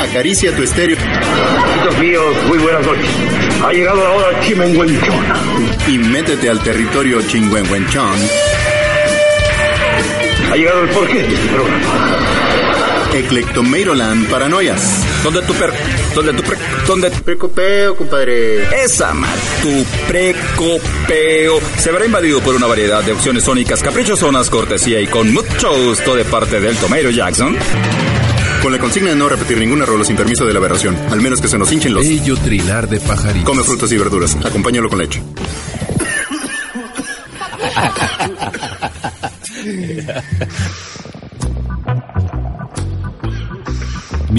Acaricia tu estéreo. Amigos míos, muy buenas noches. Ha llegado la hora chimenguenchona. Y métete al territorio chingüengüenchón. Ha llegado el porqué de este programa. Eclectomeiroland Paranoias. ¿Dónde tu per... ¿Dónde tu pre... ¿Dónde tu Precopeo, compadre. Esa mal, tu precopeo se verá invadido por una variedad de opciones sónicas caprichosonas, cortesía y con mucho gusto de parte del Tomato Jackson. Con la consigna de no repetir ningún error sin permiso de la aberración, al menos que se nos hinchen los... Bello trinar de pajaritos. Come frutas y verduras. Acompáñalo con leche.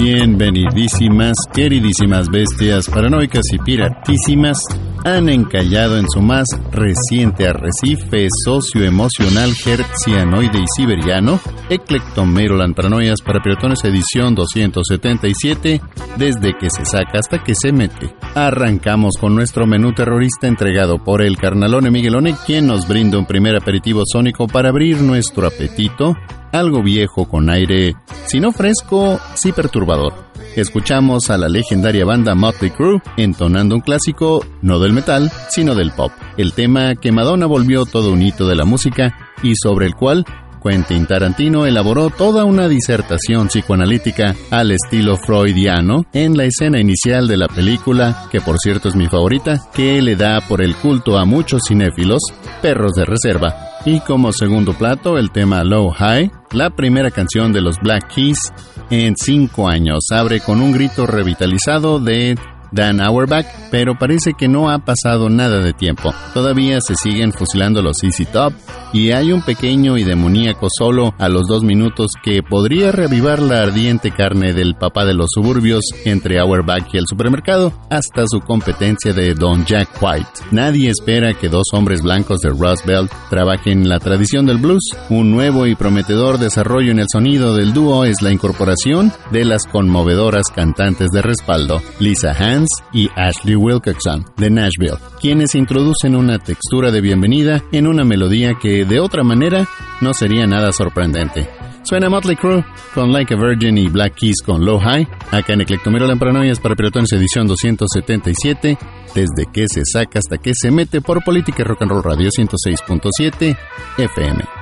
Bienvenidísimas, queridísimas bestias paranoicas y piratísimas han encallado en su más reciente arrecife socioemocional hertzianoide y siberiano, Eclectomeroland Paranoias para Piratones edición 277, desde que se saca hasta que se mete. Arrancamos con nuestro menú terrorista entregado por el carnalone Miguelone, quien nos brinda un primer aperitivo sónico para abrir nuestro apetito, algo viejo con aire, si no fresco, sí perturbador. Escuchamos a la legendaria banda Motley Crue entonando un clásico no del metal, sino del pop, el tema que Madonna volvió todo un hito de la música y sobre el cual Quentin Tarantino elaboró toda una disertación psicoanalítica al estilo freudiano en la escena inicial de la película, que por cierto es mi favorita, que le da por el culto a muchos cinéfilos, Perros de Reserva. Y como segundo plato, el tema Low High, la primera canción de los Black Keys en cinco años. Abre con un grito revitalizado de Dan Auerbach, pero parece que no ha pasado nada de tiempo. Todavía se siguen fusilando los Easy Top y hay un pequeño y demoníaco solo a los dos minutos que podría reavivar la ardiente carne del papá de los suburbios entre Auerbach y el supermercado hasta su competencia de Don Jack White. Nadie espera que dos hombres blancos de Rust Belt trabajen la tradición del blues. Un nuevo y prometedor desarrollo en el sonido del dúo es la incorporación de las conmovedoras cantantes de respaldo, Lisa Hans y Ashley Wilkerson de Nashville, quienes introducen una textura de bienvenida en una melodía que de otra manera no sería nada sorprendente. Suena Motley Crue con Like a Virgin y Black Keys con Low High, acá en Eclectomero la Paranoias para Piratones edición 277, desde que se saca hasta que se mete por Política Rock and Roll Radio 106.7 FM.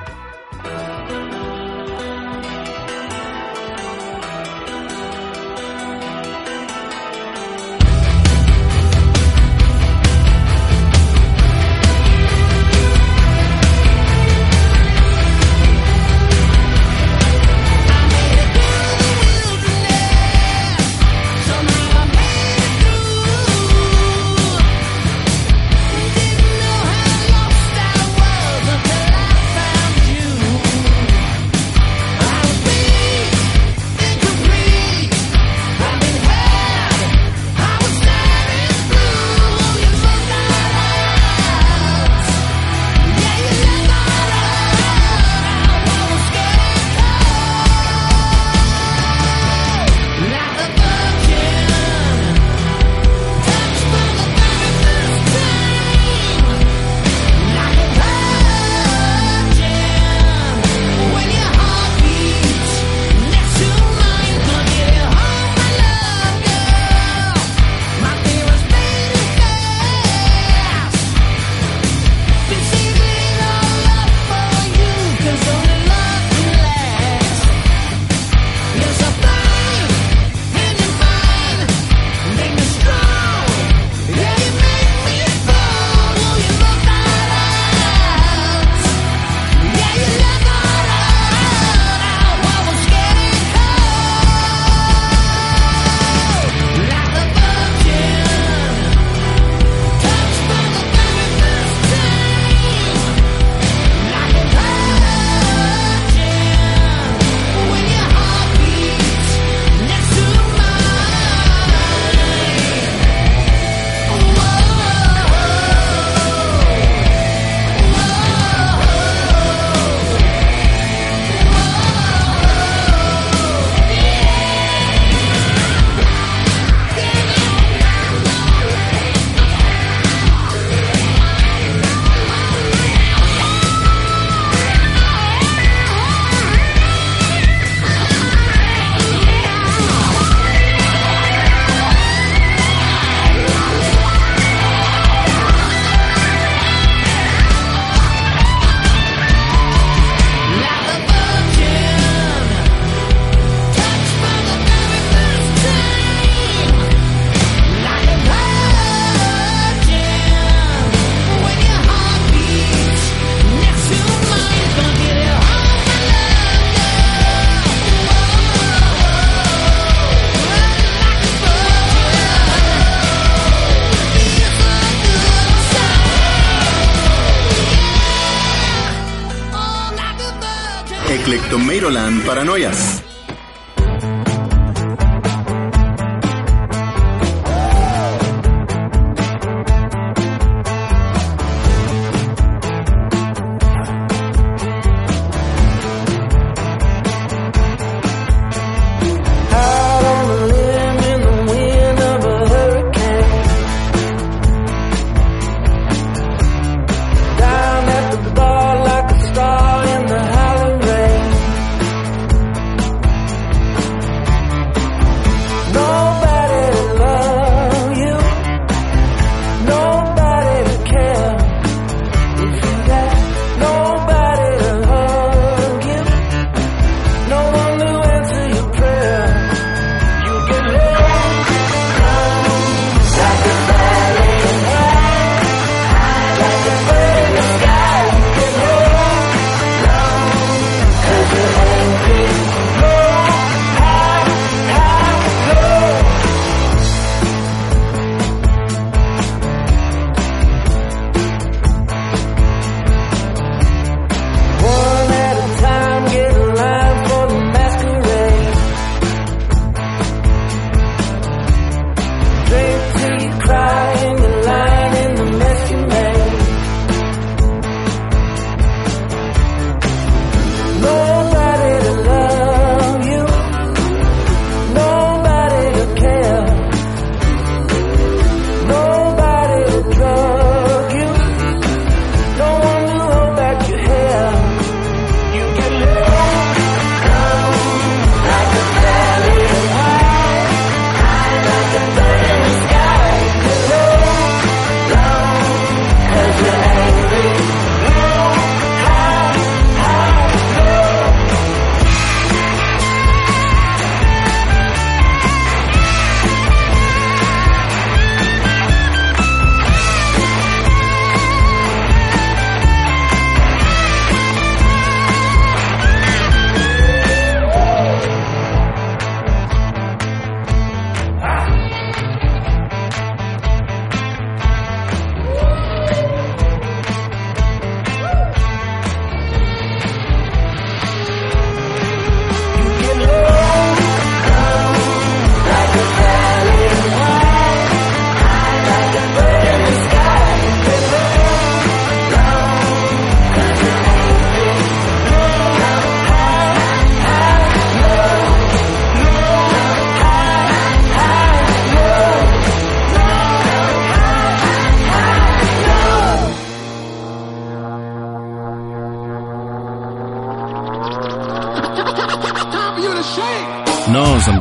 Eclectomeiroland Paranoias.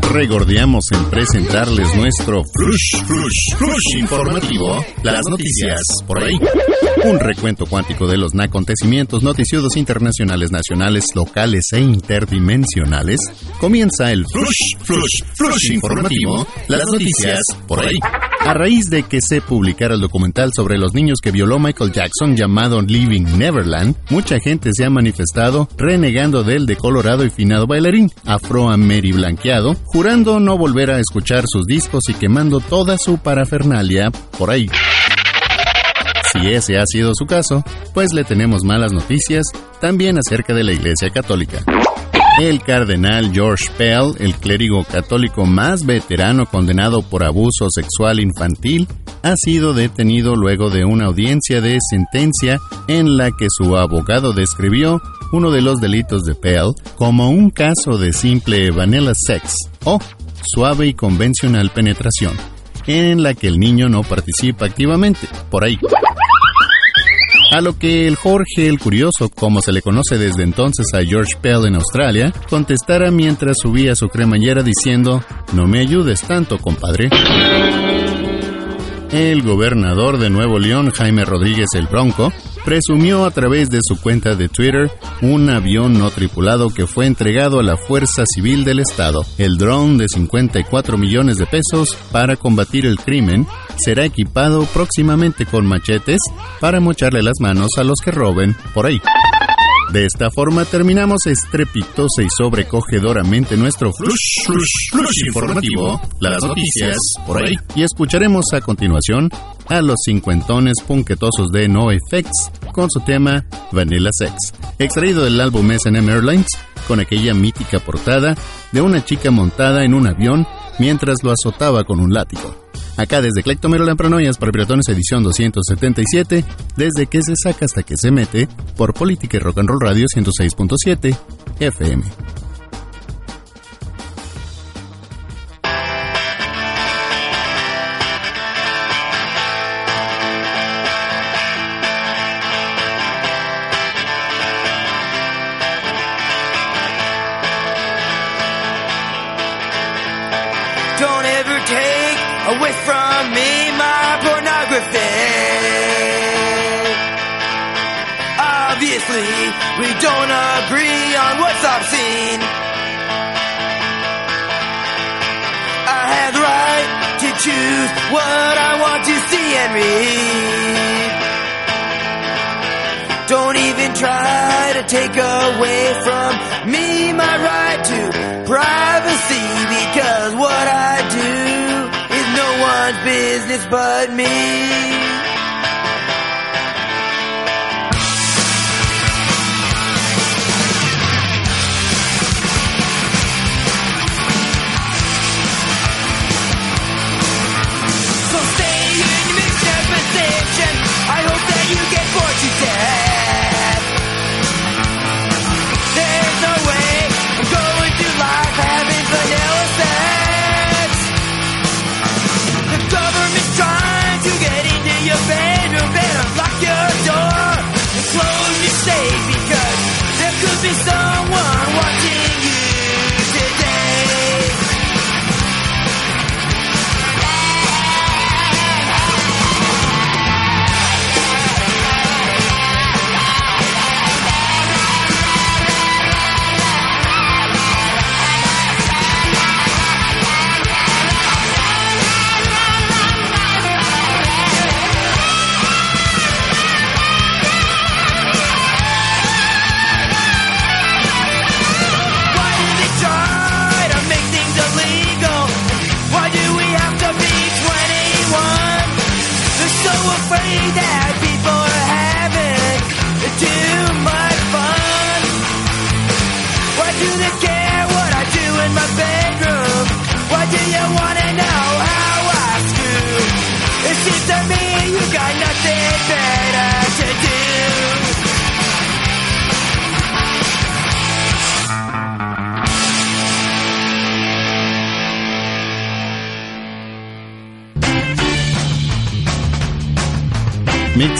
Regordeamos en presentarles nuestro flush, flush, flush informativo, las noticias por ahí. Un recuento cuántico de los acontecimientos noticiosos internacionales, nacionales, locales e interdimensionales. Comienza el flush, flush, flush informativo, las noticias por ahí. A raíz de que se publicara el documental sobre los niños que violó Michael Jackson llamado Living Neverland, mucha gente se ha manifestado renegando del decolorado y finado bailarín afroameriblanqueado, jurando no volver a escuchar sus discos y quemando toda su parafernalia por ahí. Si ese ha sido su caso, pues le tenemos malas noticias también acerca de la Iglesia Católica. El cardenal George Pell, el clérigo católico más veterano condenado por abuso sexual infantil, ha sido detenido luego de una audiencia de sentencia en la que su abogado describió uno de los delitos de Pell como un caso de simple vanilla sex o suave y convencional penetración, en la que el niño no participa activamente. Por ahí. A lo que el Jorge el Curioso, como se le conoce desde entonces a George Pell en Australia, contestara mientras subía su cremallera diciendo, no me ayudes tanto, compadre. El gobernador de Nuevo León, Jaime Rodríguez el Bronco, presumió a través de su cuenta de Twitter un avión no tripulado que fue entregado a la Fuerza Civil del Estado. El dron de 54 millones de pesos para combatir el crimen será equipado próximamente con machetes para mocharle las manos a los que roben por ahí. De esta forma terminamos estrepitosa y sobrecogedoramente nuestro flush, flush, flush informativo, las noticias por ahí, y escucharemos a continuación a los cincuentones punquetosos de NoFX con su tema Vanilla Sex. extraído del álbum S&M Airlines, con aquella mítica portada de una chica montada en un avión mientras lo azotaba con un látigo. Acá desde Clectomero Lampranoias para Piratones edición 277, desde que se saca hasta que se mete, por Política y Rock and Roll Radio 106.7 FM. What I want to see and read. Don't even try to take away from me my right to privacy because what I do is no one's business but me.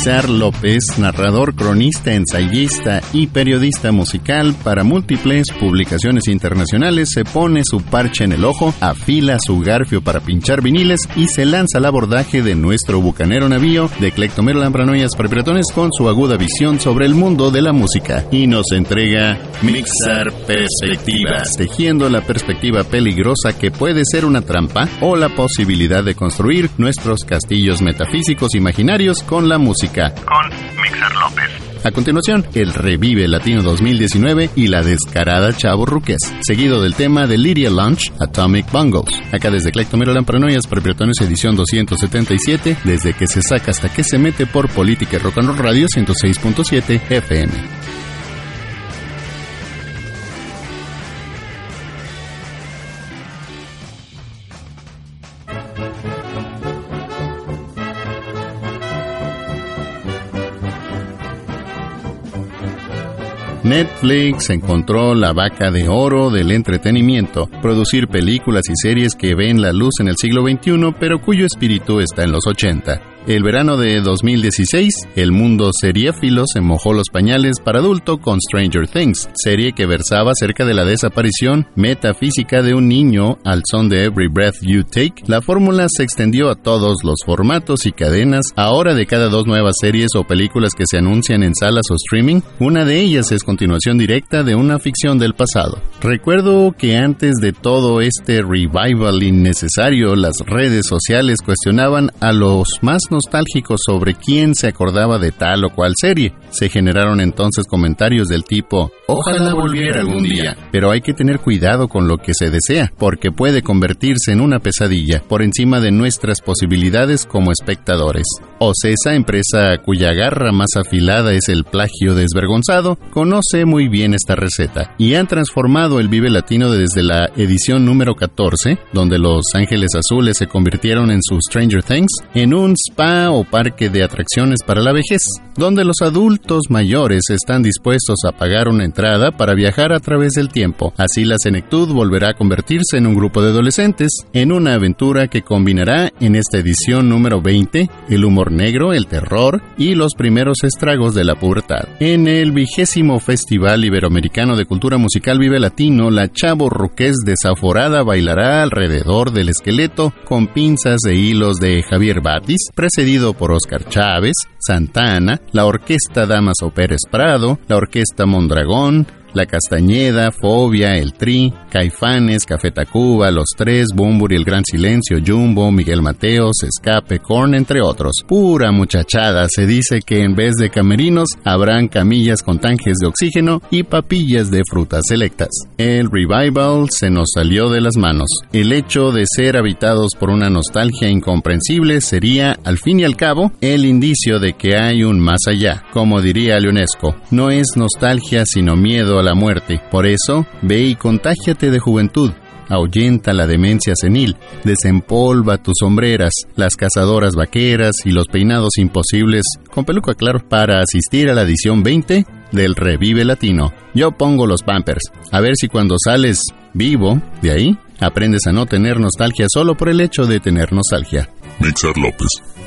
Mixar López, narrador, cronista, ensayista y periodista musical para múltiples publicaciones internacionales, se pone su parche en el ojo, afila su garfio para pinchar viniles y se lanza al abordaje de nuestro bucanero navío de Clectomero Lambranoyas Prepiratones con su aguda visión sobre el mundo de la música y nos entrega Mixar Perspectivas, tejiendo la perspectiva peligrosa que puede ser una trampa o la posibilidad de construir nuestros castillos metafísicos imaginarios con la música. Con Mixer López. A continuación, el Revive Latino 2019 y la descarada Chavo Ruques, seguido del tema de Lydia Lunch, Atomic Bungles. Acá desde Clectomero Lampranoias, Propietones edición 277, desde que se saca hasta que se mete por Política Rock and Roll Radio 106.7 FM. Netflix encontró la vaca de oro del entretenimiento, producir películas y series que ven la luz en el siglo XXI pero cuyo espíritu está en los 80. El verano de 2016, el mundo seriéfilo se mojó los pañales para adulto con Stranger Things, serie que versaba acerca de la desaparición metafísica de un niño al son de Every Breath You Take. La fórmula se extendió a todos los formatos y cadenas, ahora de cada dos nuevas series o películas que se anuncian en salas o streaming, una de ellas es continuación directa de una ficción del pasado. Recuerdo que antes de todo este revival innecesario, las redes sociales cuestionaban a los más nostálgicos sobre quién se acordaba de tal o cual serie. Se generaron entonces comentarios del tipo, ojalá volviera algún día, pero hay que tener cuidado con lo que se desea, porque puede convertirse en una pesadilla por encima de nuestras posibilidades como espectadores. Ocesa, empresa cuya garra más afilada es el plagio desvergonzado, conoce muy bien esta receta y han transformado el Vive Latino desde la edición número 14, donde los Ángeles Azules se convirtieron en su Stranger Things, en un spa o parque de atracciones para la vejez, donde los adultos mayores están dispuestos a pagar una entrada para viajar a través del tiempo. Así la senectud volverá a convertirse en un grupo de adolescentes, en una aventura que combinará en esta edición número 20 el humor negro, el terror y los primeros estragos de la pubertad. En el vigésimo Festival Iberoamericano de Cultura Musical Vive Latino, la chavo ruqués desaforada bailará alrededor del esqueleto con pinzas de hilos de Javier Batis, precedido por Oscar Chávez, Santana, la Orquesta Damaso Pérez Prado, la Orquesta Mondragón, la Castañeda, Fobia, El Tri, Caifanes, Café Tacuba, Los Tres, Bumbur y El Gran Silencio, Jumbo, Miguel Mateos, Escape, Korn, entre otros. Pura muchachada, se dice que en vez de camerinos habrán camillas con tanques de oxígeno y papillas de frutas selectas. El revival se nos salió de las manos. El hecho de ser habitados por una nostalgia incomprensible sería, al fin y al cabo, el indicio de que hay un más allá. Como diría Leonesco, no es nostalgia sino miedo a la muerte. Por eso, ve y contágiate de juventud. Ahuyenta la demencia senil, desempolva tus sombreras, las cazadoras vaqueras y los peinados imposibles, con peluca claro, para asistir a la edición 20 del Revive Latino. Yo pongo los pampers, a ver si cuando sales vivo de ahí, aprendes a no tener nostalgia solo por el hecho de tener nostalgia. Mixer López.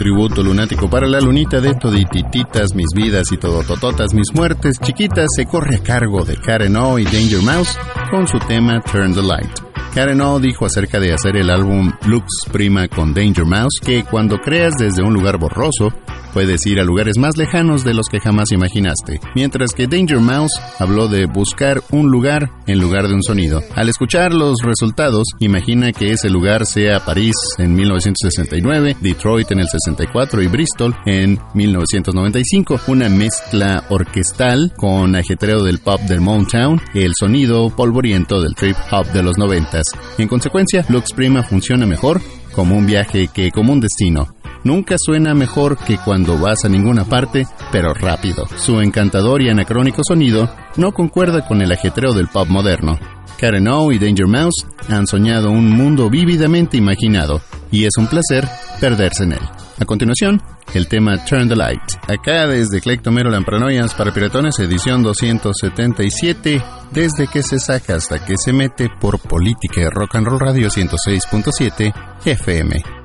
Tributo lunático para la lunita de Toditititas, mis vidas y todotototas, mis muertes chiquitas se corre a cargo de Karen O y Danger Mouse con su tema Turn the Light. Karen O dijo acerca de hacer el álbum Lux Prima con Danger Mouse que cuando creas desde un lugar borroso, puedes ir a lugares más lejanos de los que jamás imaginaste, mientras que Danger Mouse habló de buscar un lugar en lugar de un sonido. Al escuchar los resultados, imagina que ese lugar sea París en 1969, Detroit en el 64 y Bristol en 1995, una mezcla orquestal con ajetreo del pop del Motown, el sonido polvoriento del trip hop de los 90 en consecuencia, Lux Prima funciona mejor como un viaje que como un destino. Nunca suena mejor que cuando vas a ninguna parte, pero rápido. Su encantador y anacrónico sonido no concuerda con el ajetreo del pop moderno. Karen O y Danger Mouse han soñado un mundo vívidamente imaginado, y es un placer perderse en él. A continuación, el tema Turn the Light. Acá desde Clectomero Lampranoias para Piratones, edición 277, desde que se saca hasta que se mete por Política Rock and Roll Radio 106.7 FM.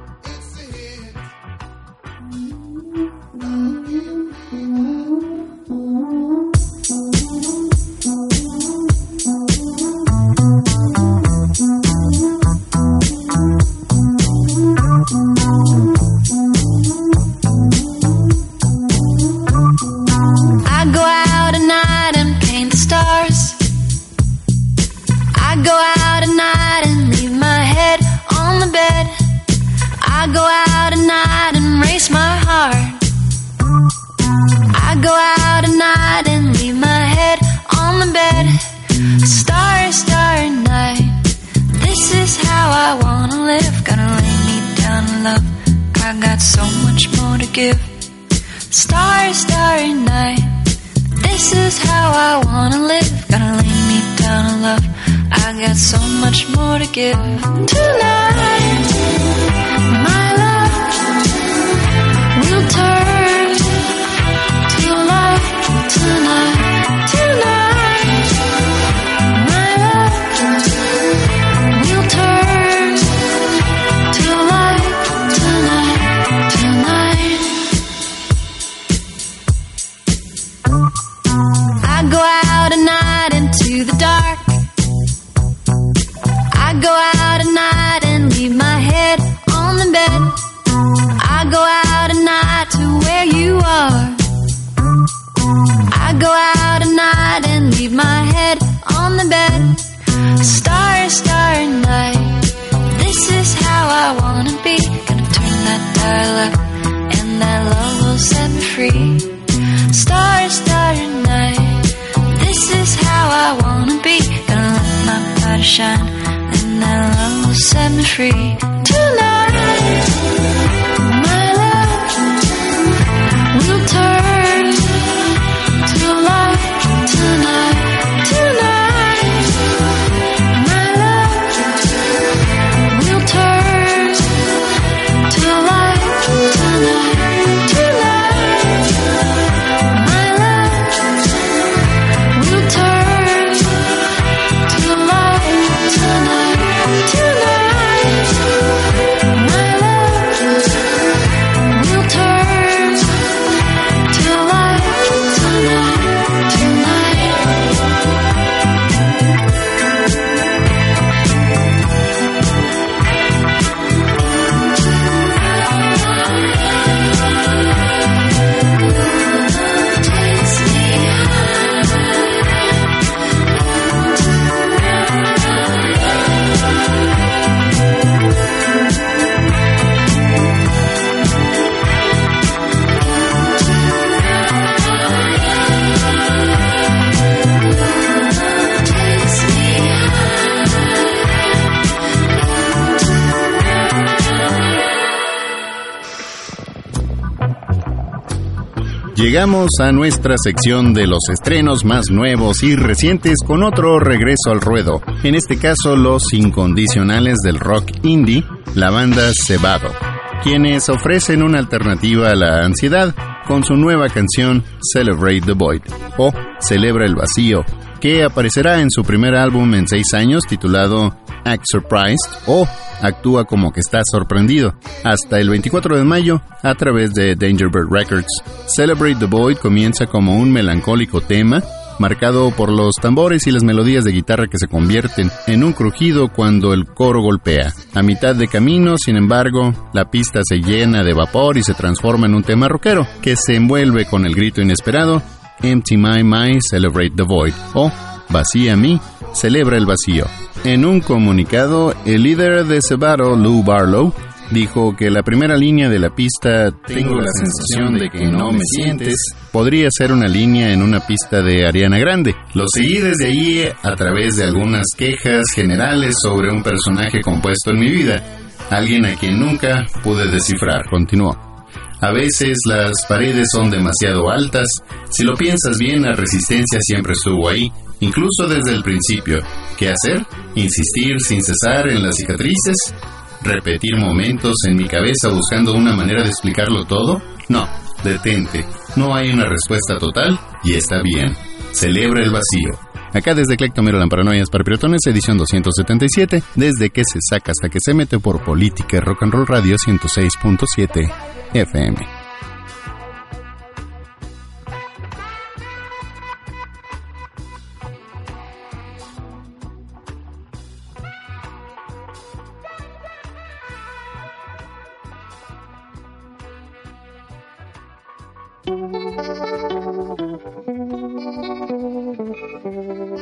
sunshine, and now love will set me free. Llegamos a nuestra sección de los estrenos más nuevos y recientes con otro regreso al ruedo. En este caso, los incondicionales del rock indie, la banda Cebado, quienes ofrecen una alternativa a la ansiedad con su nueva canción Celebrate the Void o Celebra el Vacío, que aparecerá en su primer álbum en seis años titulado Act Surprised o Actúa como que está sorprendido, hasta el 24 de mayo a través de Danger Bird Records. Celebrate the Void comienza como un melancólico tema marcado por los tambores y las melodías de guitarra que se convierten en un crujido cuando el coro golpea. A mitad de camino, sin embargo, la pista se llena de vapor y se transforma en un tema rockero, que se envuelve con el grito inesperado Empty My My, Celebrate the Void o Vacía Mi, Celebra el Vacío. En un comunicado, el líder de Sebato, Lou Barlow, dijo que la primera línea de la pista Tengo la sensación de que no me sientes podría ser una línea en una pista de Ariana Grande. Lo seguí desde ahí a través de algunas quejas generales sobre un personaje compuesto en mi vida, alguien a quien nunca pude descifrar, continuó. A veces las paredes son demasiado altas. Si lo piensas bien, la resistencia siempre estuvo ahí, incluso desde el principio. ¿Qué hacer? ¿Insistir sin cesar en las cicatrices? ¿Repetir momentos en mi cabeza buscando una manera de explicarlo todo? No, detente. No hay una respuesta total y está bien. Celebra el vacío. Acá desde Clectomero la Paranoias para Piratones, edición 277, desde que se saca hasta que se mete por Política Rock and Roll Radio 106.7 FM. Mm-hmm.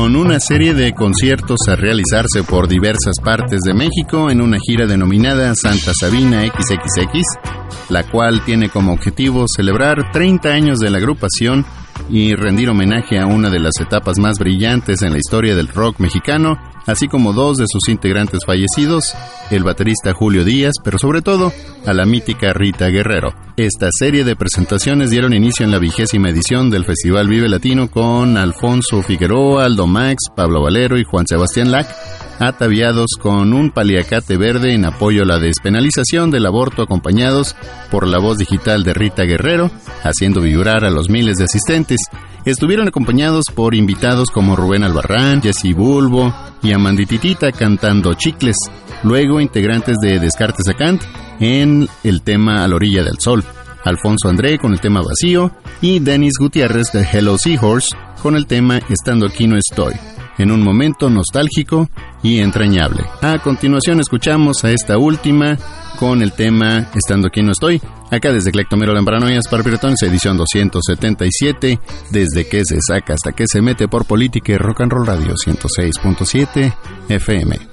con una serie de conciertos a realizarse por diversas partes de México en una gira denominada Santa Sabina XXX, la cual tiene como objetivo celebrar 30 años de la agrupación y rendir homenaje a una de las etapas más brillantes en la historia del rock mexicano, así como dos de sus integrantes fallecidos, el baterista Julio Díaz, pero sobre todo a la mítica Rita Guerrero. Esta serie de presentaciones dieron inicio en la vigésima edición del Festival Vive Latino con Alfonso Figueroa, Aldo Max, Pablo Valero y Juan Sebastián Lac, ataviados con un paliacate verde en apoyo a la despenalización del aborto acompañados por la voz digital de Rita Guerrero, haciendo vibrar a los miles de asistentes. Estuvieron acompañados por invitados como Rubén Albarrán, Jesse Bulbo y Amandititita cantando Chicles, luego integrantes de Descartes a Kant en el tema A la orilla del sol, Alfonso André con el tema Vacío y Denis Gutiérrez de Hello Seahorse con el tema Estando aquí no estoy en un momento nostálgico y entrañable. A continuación escuchamos a esta última con el tema Estando aquí no estoy, acá desde Clectomero Lambranoias para Piratones, edición 277, desde que se saca hasta que se mete por política y rock and roll radio 106.7 FM.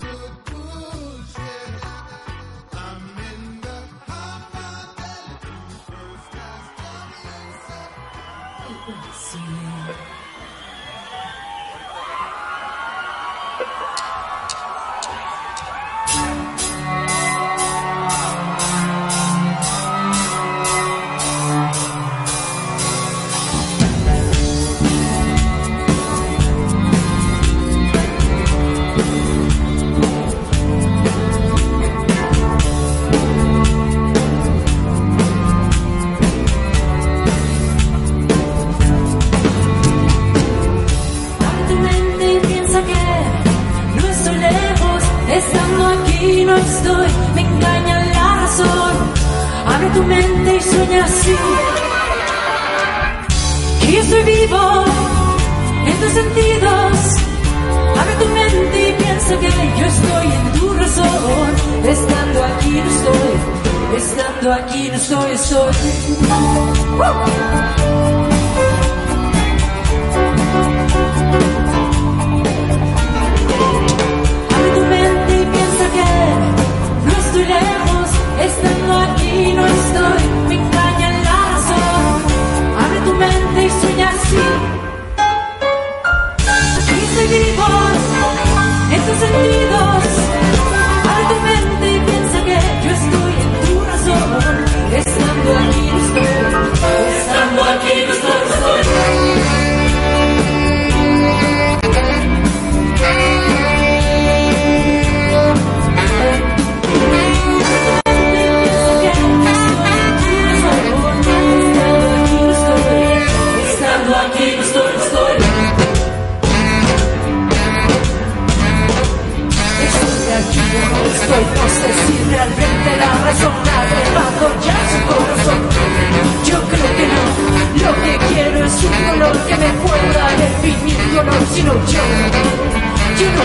No no, no quiero.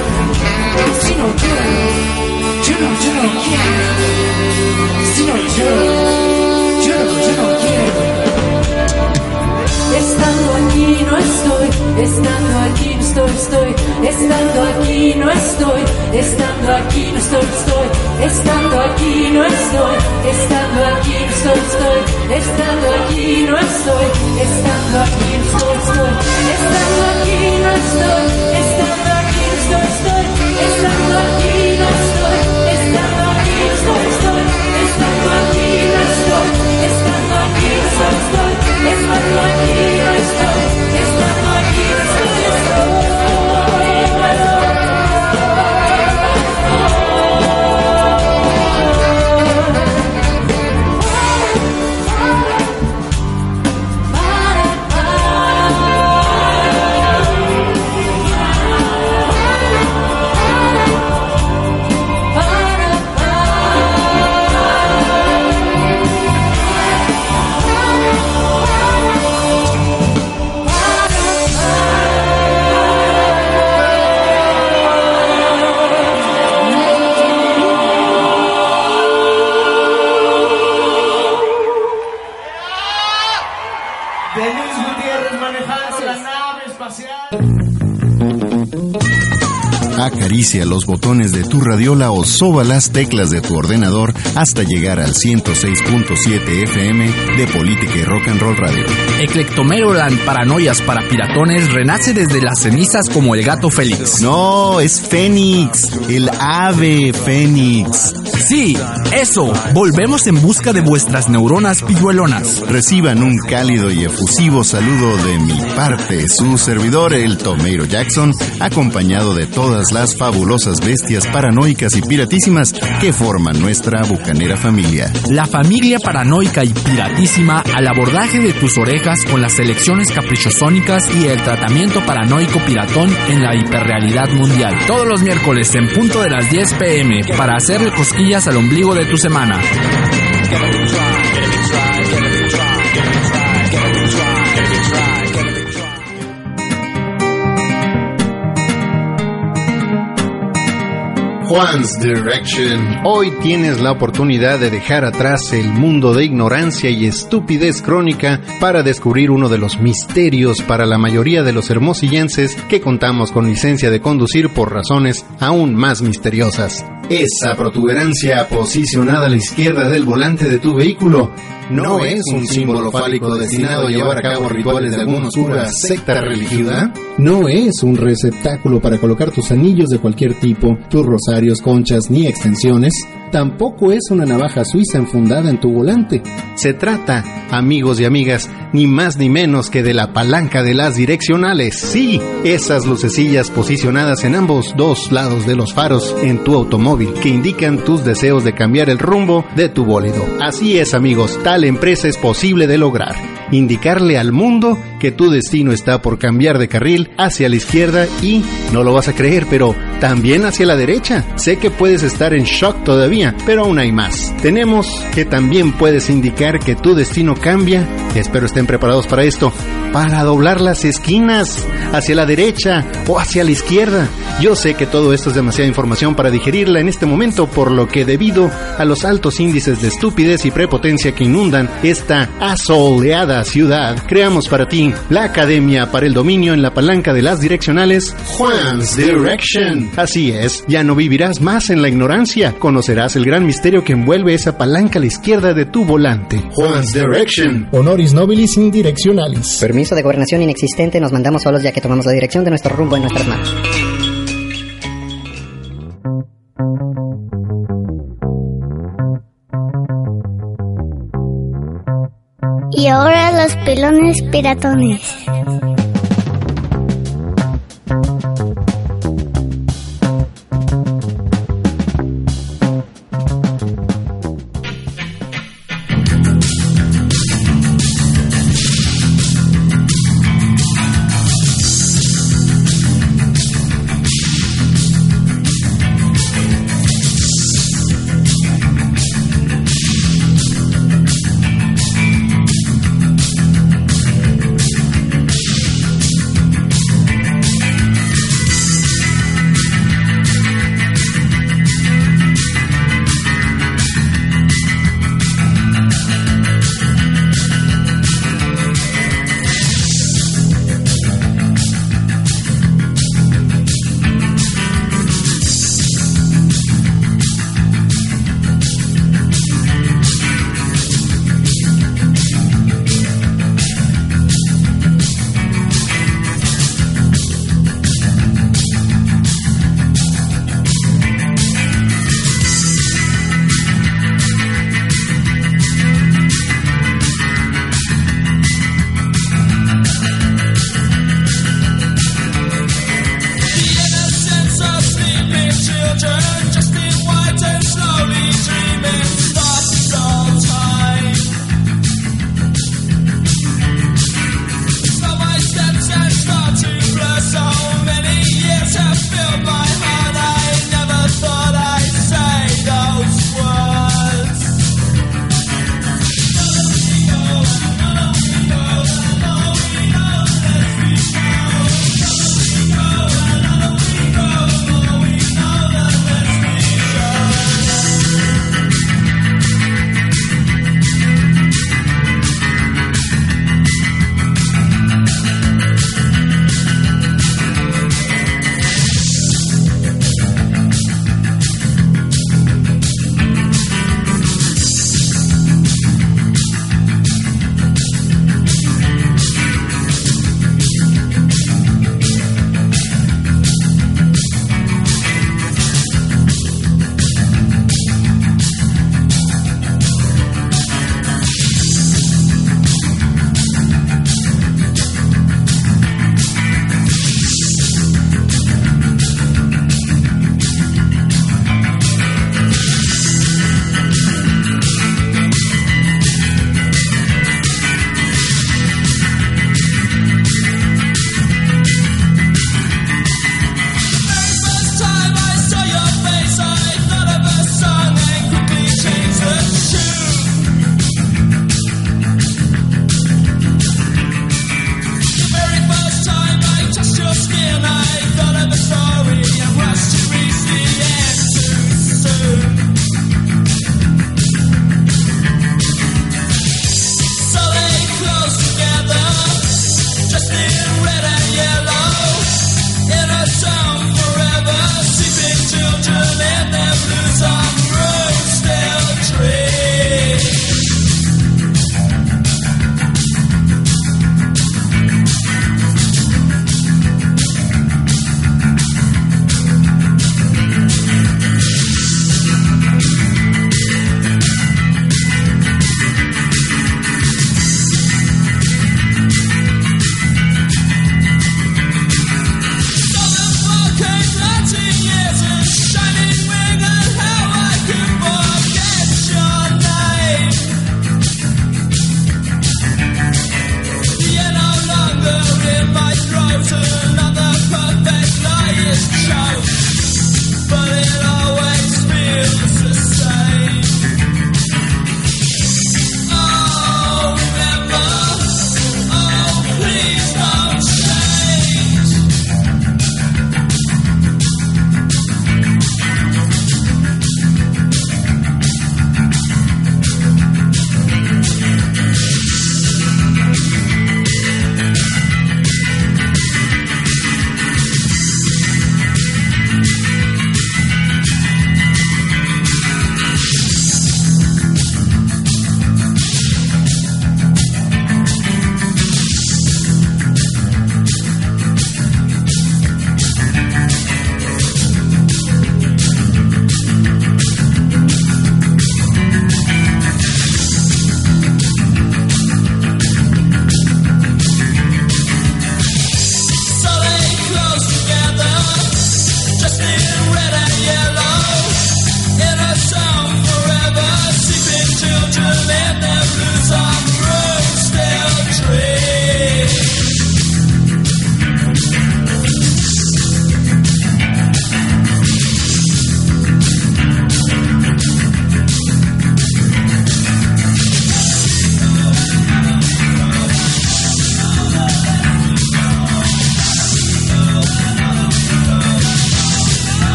No no, no quiero. No no, no quiero. Estando aquí no estoy, estando aquí no estoy, estoy, estando aquí no estoy, estando aquí no estoy, estoy estando aquí no estoy, estando aquí no estoy, estando aquí no estoy, estando aquí no estoy, estando aquí no estoy, estando aquí no estoy, estando aquí no estoy, estando aquí estoy, estando aquí no estoy, estando aquí no estoy. Acaricia los botones de tu radiola o soba las teclas de tu ordenador hasta llegar al 106.7 FM de Política y Rock and Roll Radio. Eclectomeroland Paranoias para Piratones renace desde las cenizas como el gato Félix. No, es Fénix, el ave Fénix. Sí, eso. Volvemos en busca de vuestras neuronas pilluelonas. Reciban un cálido y efusivo saludo de mi parte, su servidor, el Tomeiro Jackson, acompañado de todas las fabulosas bestias paranoicas y piratísimas que forman nuestra bucanera familia. La familia paranoica y piratísima al abordaje de tus orejas con las selecciones caprichosónicas y el tratamiento paranoico piratón en la hiperrealidad mundial. Todos los miércoles en punto de las 10 pm para hacerle cosquillas al ombligo de tu semana. Juan's Direction. Hoy tienes la oportunidad de dejar atrás el mundo de ignorancia y estupidez crónica para descubrir uno de los misterios para la mayoría de los hermosillenses que contamos con licencia de conducir por razones aún más misteriosas. Esa protuberancia posicionada a la izquierda del volante de tu vehículo no es un símbolo fálico destinado a llevar a cabo rituales de alguna oscura secta religiosa. No es un receptáculo para colocar tus anillos de cualquier tipo, tus rosarios, conchas ni extensiones. Tampoco es una navaja suiza enfundada en tu volante. Se trata, amigos y amigas, ni más ni menos que de la palanca de las direccionales. Sí, esas lucecillas posicionadas en ambos dos lados de los faros en tu automóvil que indican tus deseos de cambiar el rumbo de tu bólido. Así es, amigos, tal empresa es posible de lograr. Indicarle al mundo que tu destino está por cambiar de carril hacia la izquierda y, no lo vas a creer, pero también hacia la derecha. Sé que puedes estar en shock todavía, pero aún hay más. Tenemos que también puedes indicar que tu destino cambia, espero estén preparados para esto, para doblar las esquinas hacia la derecha o hacia la izquierda. Yo sé que todo esto es demasiada información para digerirla en este momento, por lo que debido a los altos índices de estupidez y prepotencia que inundan esta asoleada ciudad, creamos para ti la Academia para el Dominio en la Palanca de las Direccionales Juan's Direction. Así es, ya no vivirás más en la ignorancia, conocerás el gran misterio que envuelve esa palanca a la izquierda de tu volante. Juan's Direction. Honoris nobilis in directionalis. Permiso de gobernación inexistente, nos mandamos solos ya que tomamos la dirección de nuestro rumbo en nuestras manos. Y ahora los pelones piratones.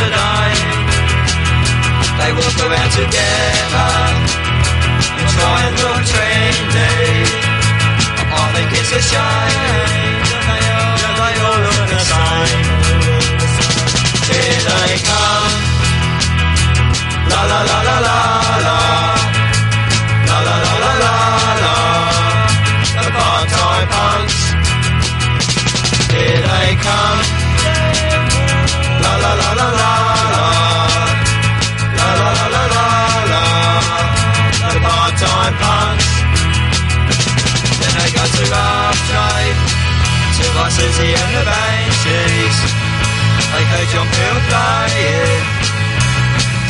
The day. They walk around together and try and look trendy. I think it's a shame that they all, that they all look the same. They come. La la la la la la. La la la la la la. The part-time punks. Here they come. La la la la la la. La la la la la la. The part-time punks. Then they go to Rough Trade. To Susie and the Banshees. They heard John Peel playing.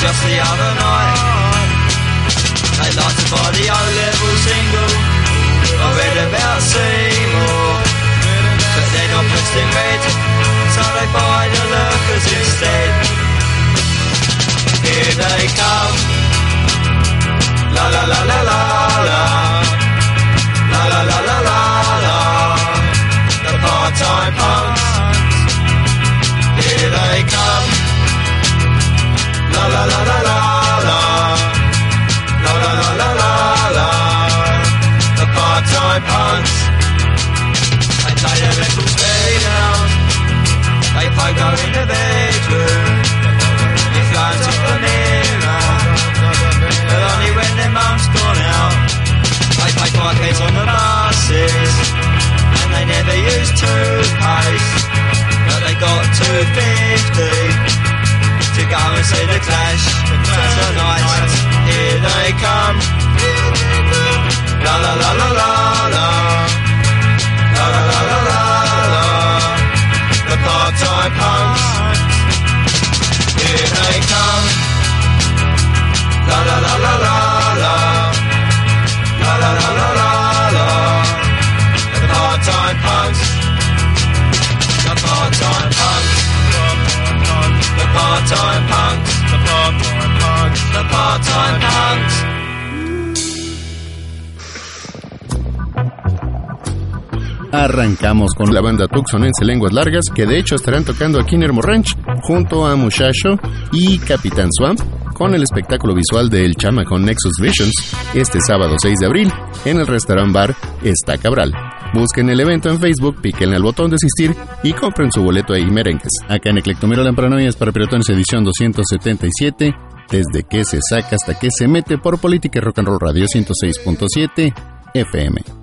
Just the other night. They like to buy the O-level single I read about Seymour. But they're not pressed in red So they buy the lurkers instead. Here they come. La la la la la la. La la la la la la. The part-time punks Here they come? La la la la la la. La la la la la The part-time punks Arrancamos con la banda tucsonense Lenguas Largas, que de hecho estarán tocando aquí en Hermo Ranch, junto a Muchacho y Capitán Swamp, con el espectáculo visual del Chama con Nexus Visions, este sábado 6 de abril, en el restaurant bar Está Cabral. Busquen el evento en Facebook, píquenle al botón de asistir y compren su boleto ahí merengues. Acá en Eclectomiro la Paranoias para Piratones edición 277, desde que se saca hasta que se mete por Política y Rock and Roll Radio 106.7 FM.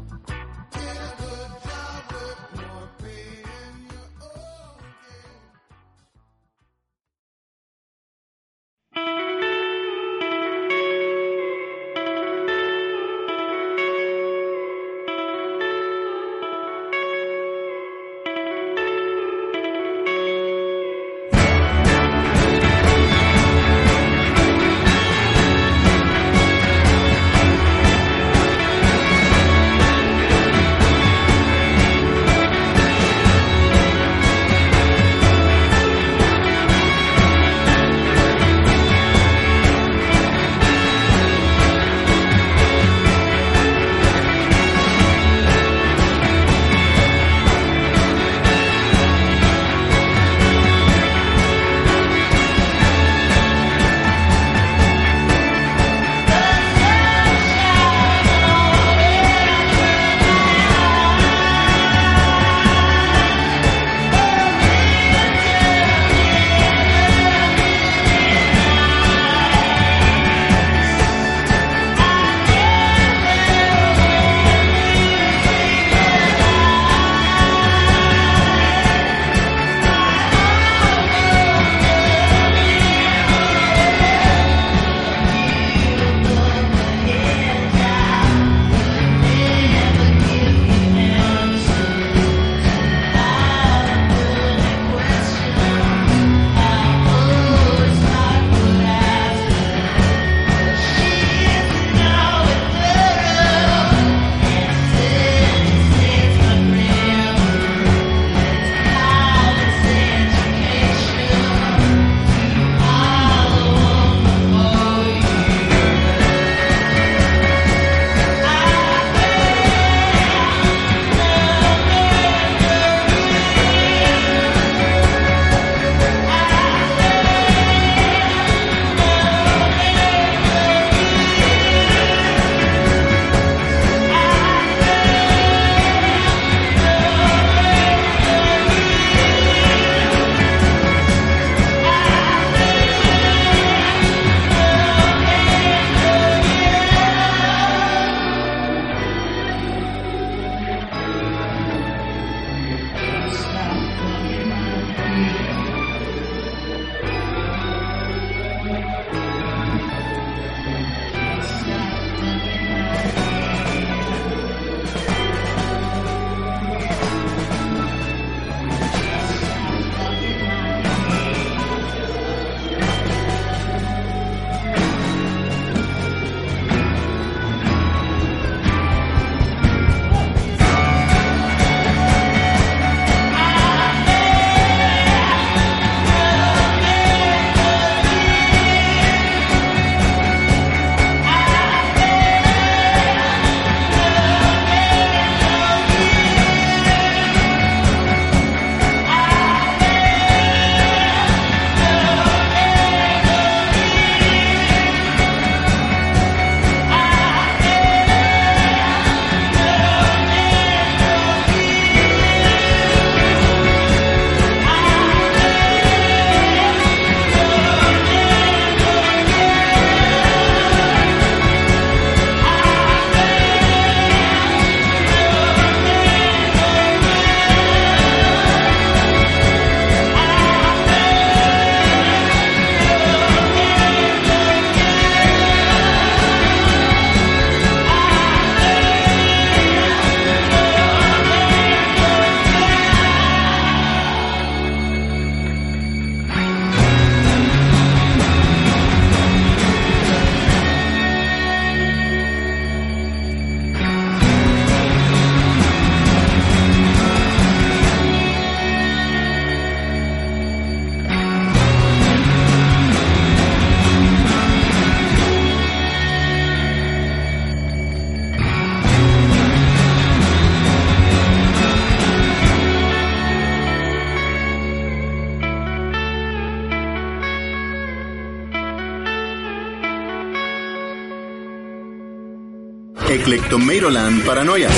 Eclectomeiroland Paranoia.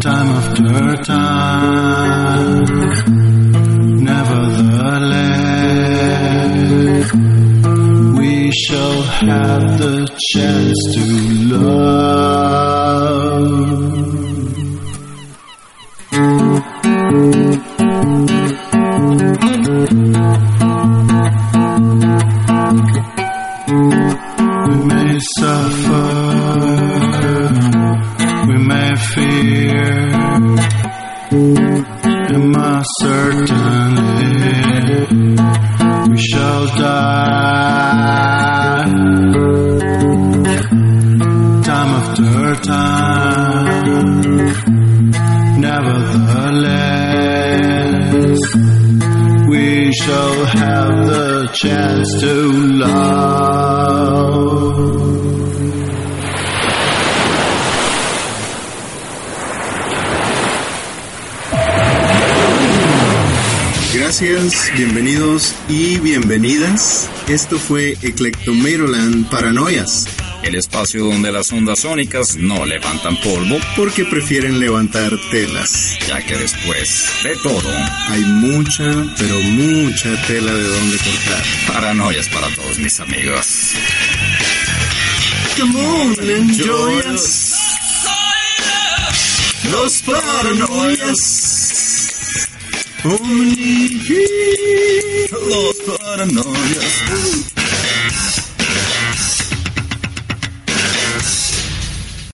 Time after time, nevertheless, we shall have the chance to Esto fue Eclectomeiroland Paranoias. El espacio donde las ondas sónicas no levantan polvo, Porque prefieren levantar telas. ya que después de todo, Hay mucha, pero mucha tela de donde cortar. paranoias para todos mis amigos. Come on, enjoy us. Los paranoias. Only here. Los paranoias.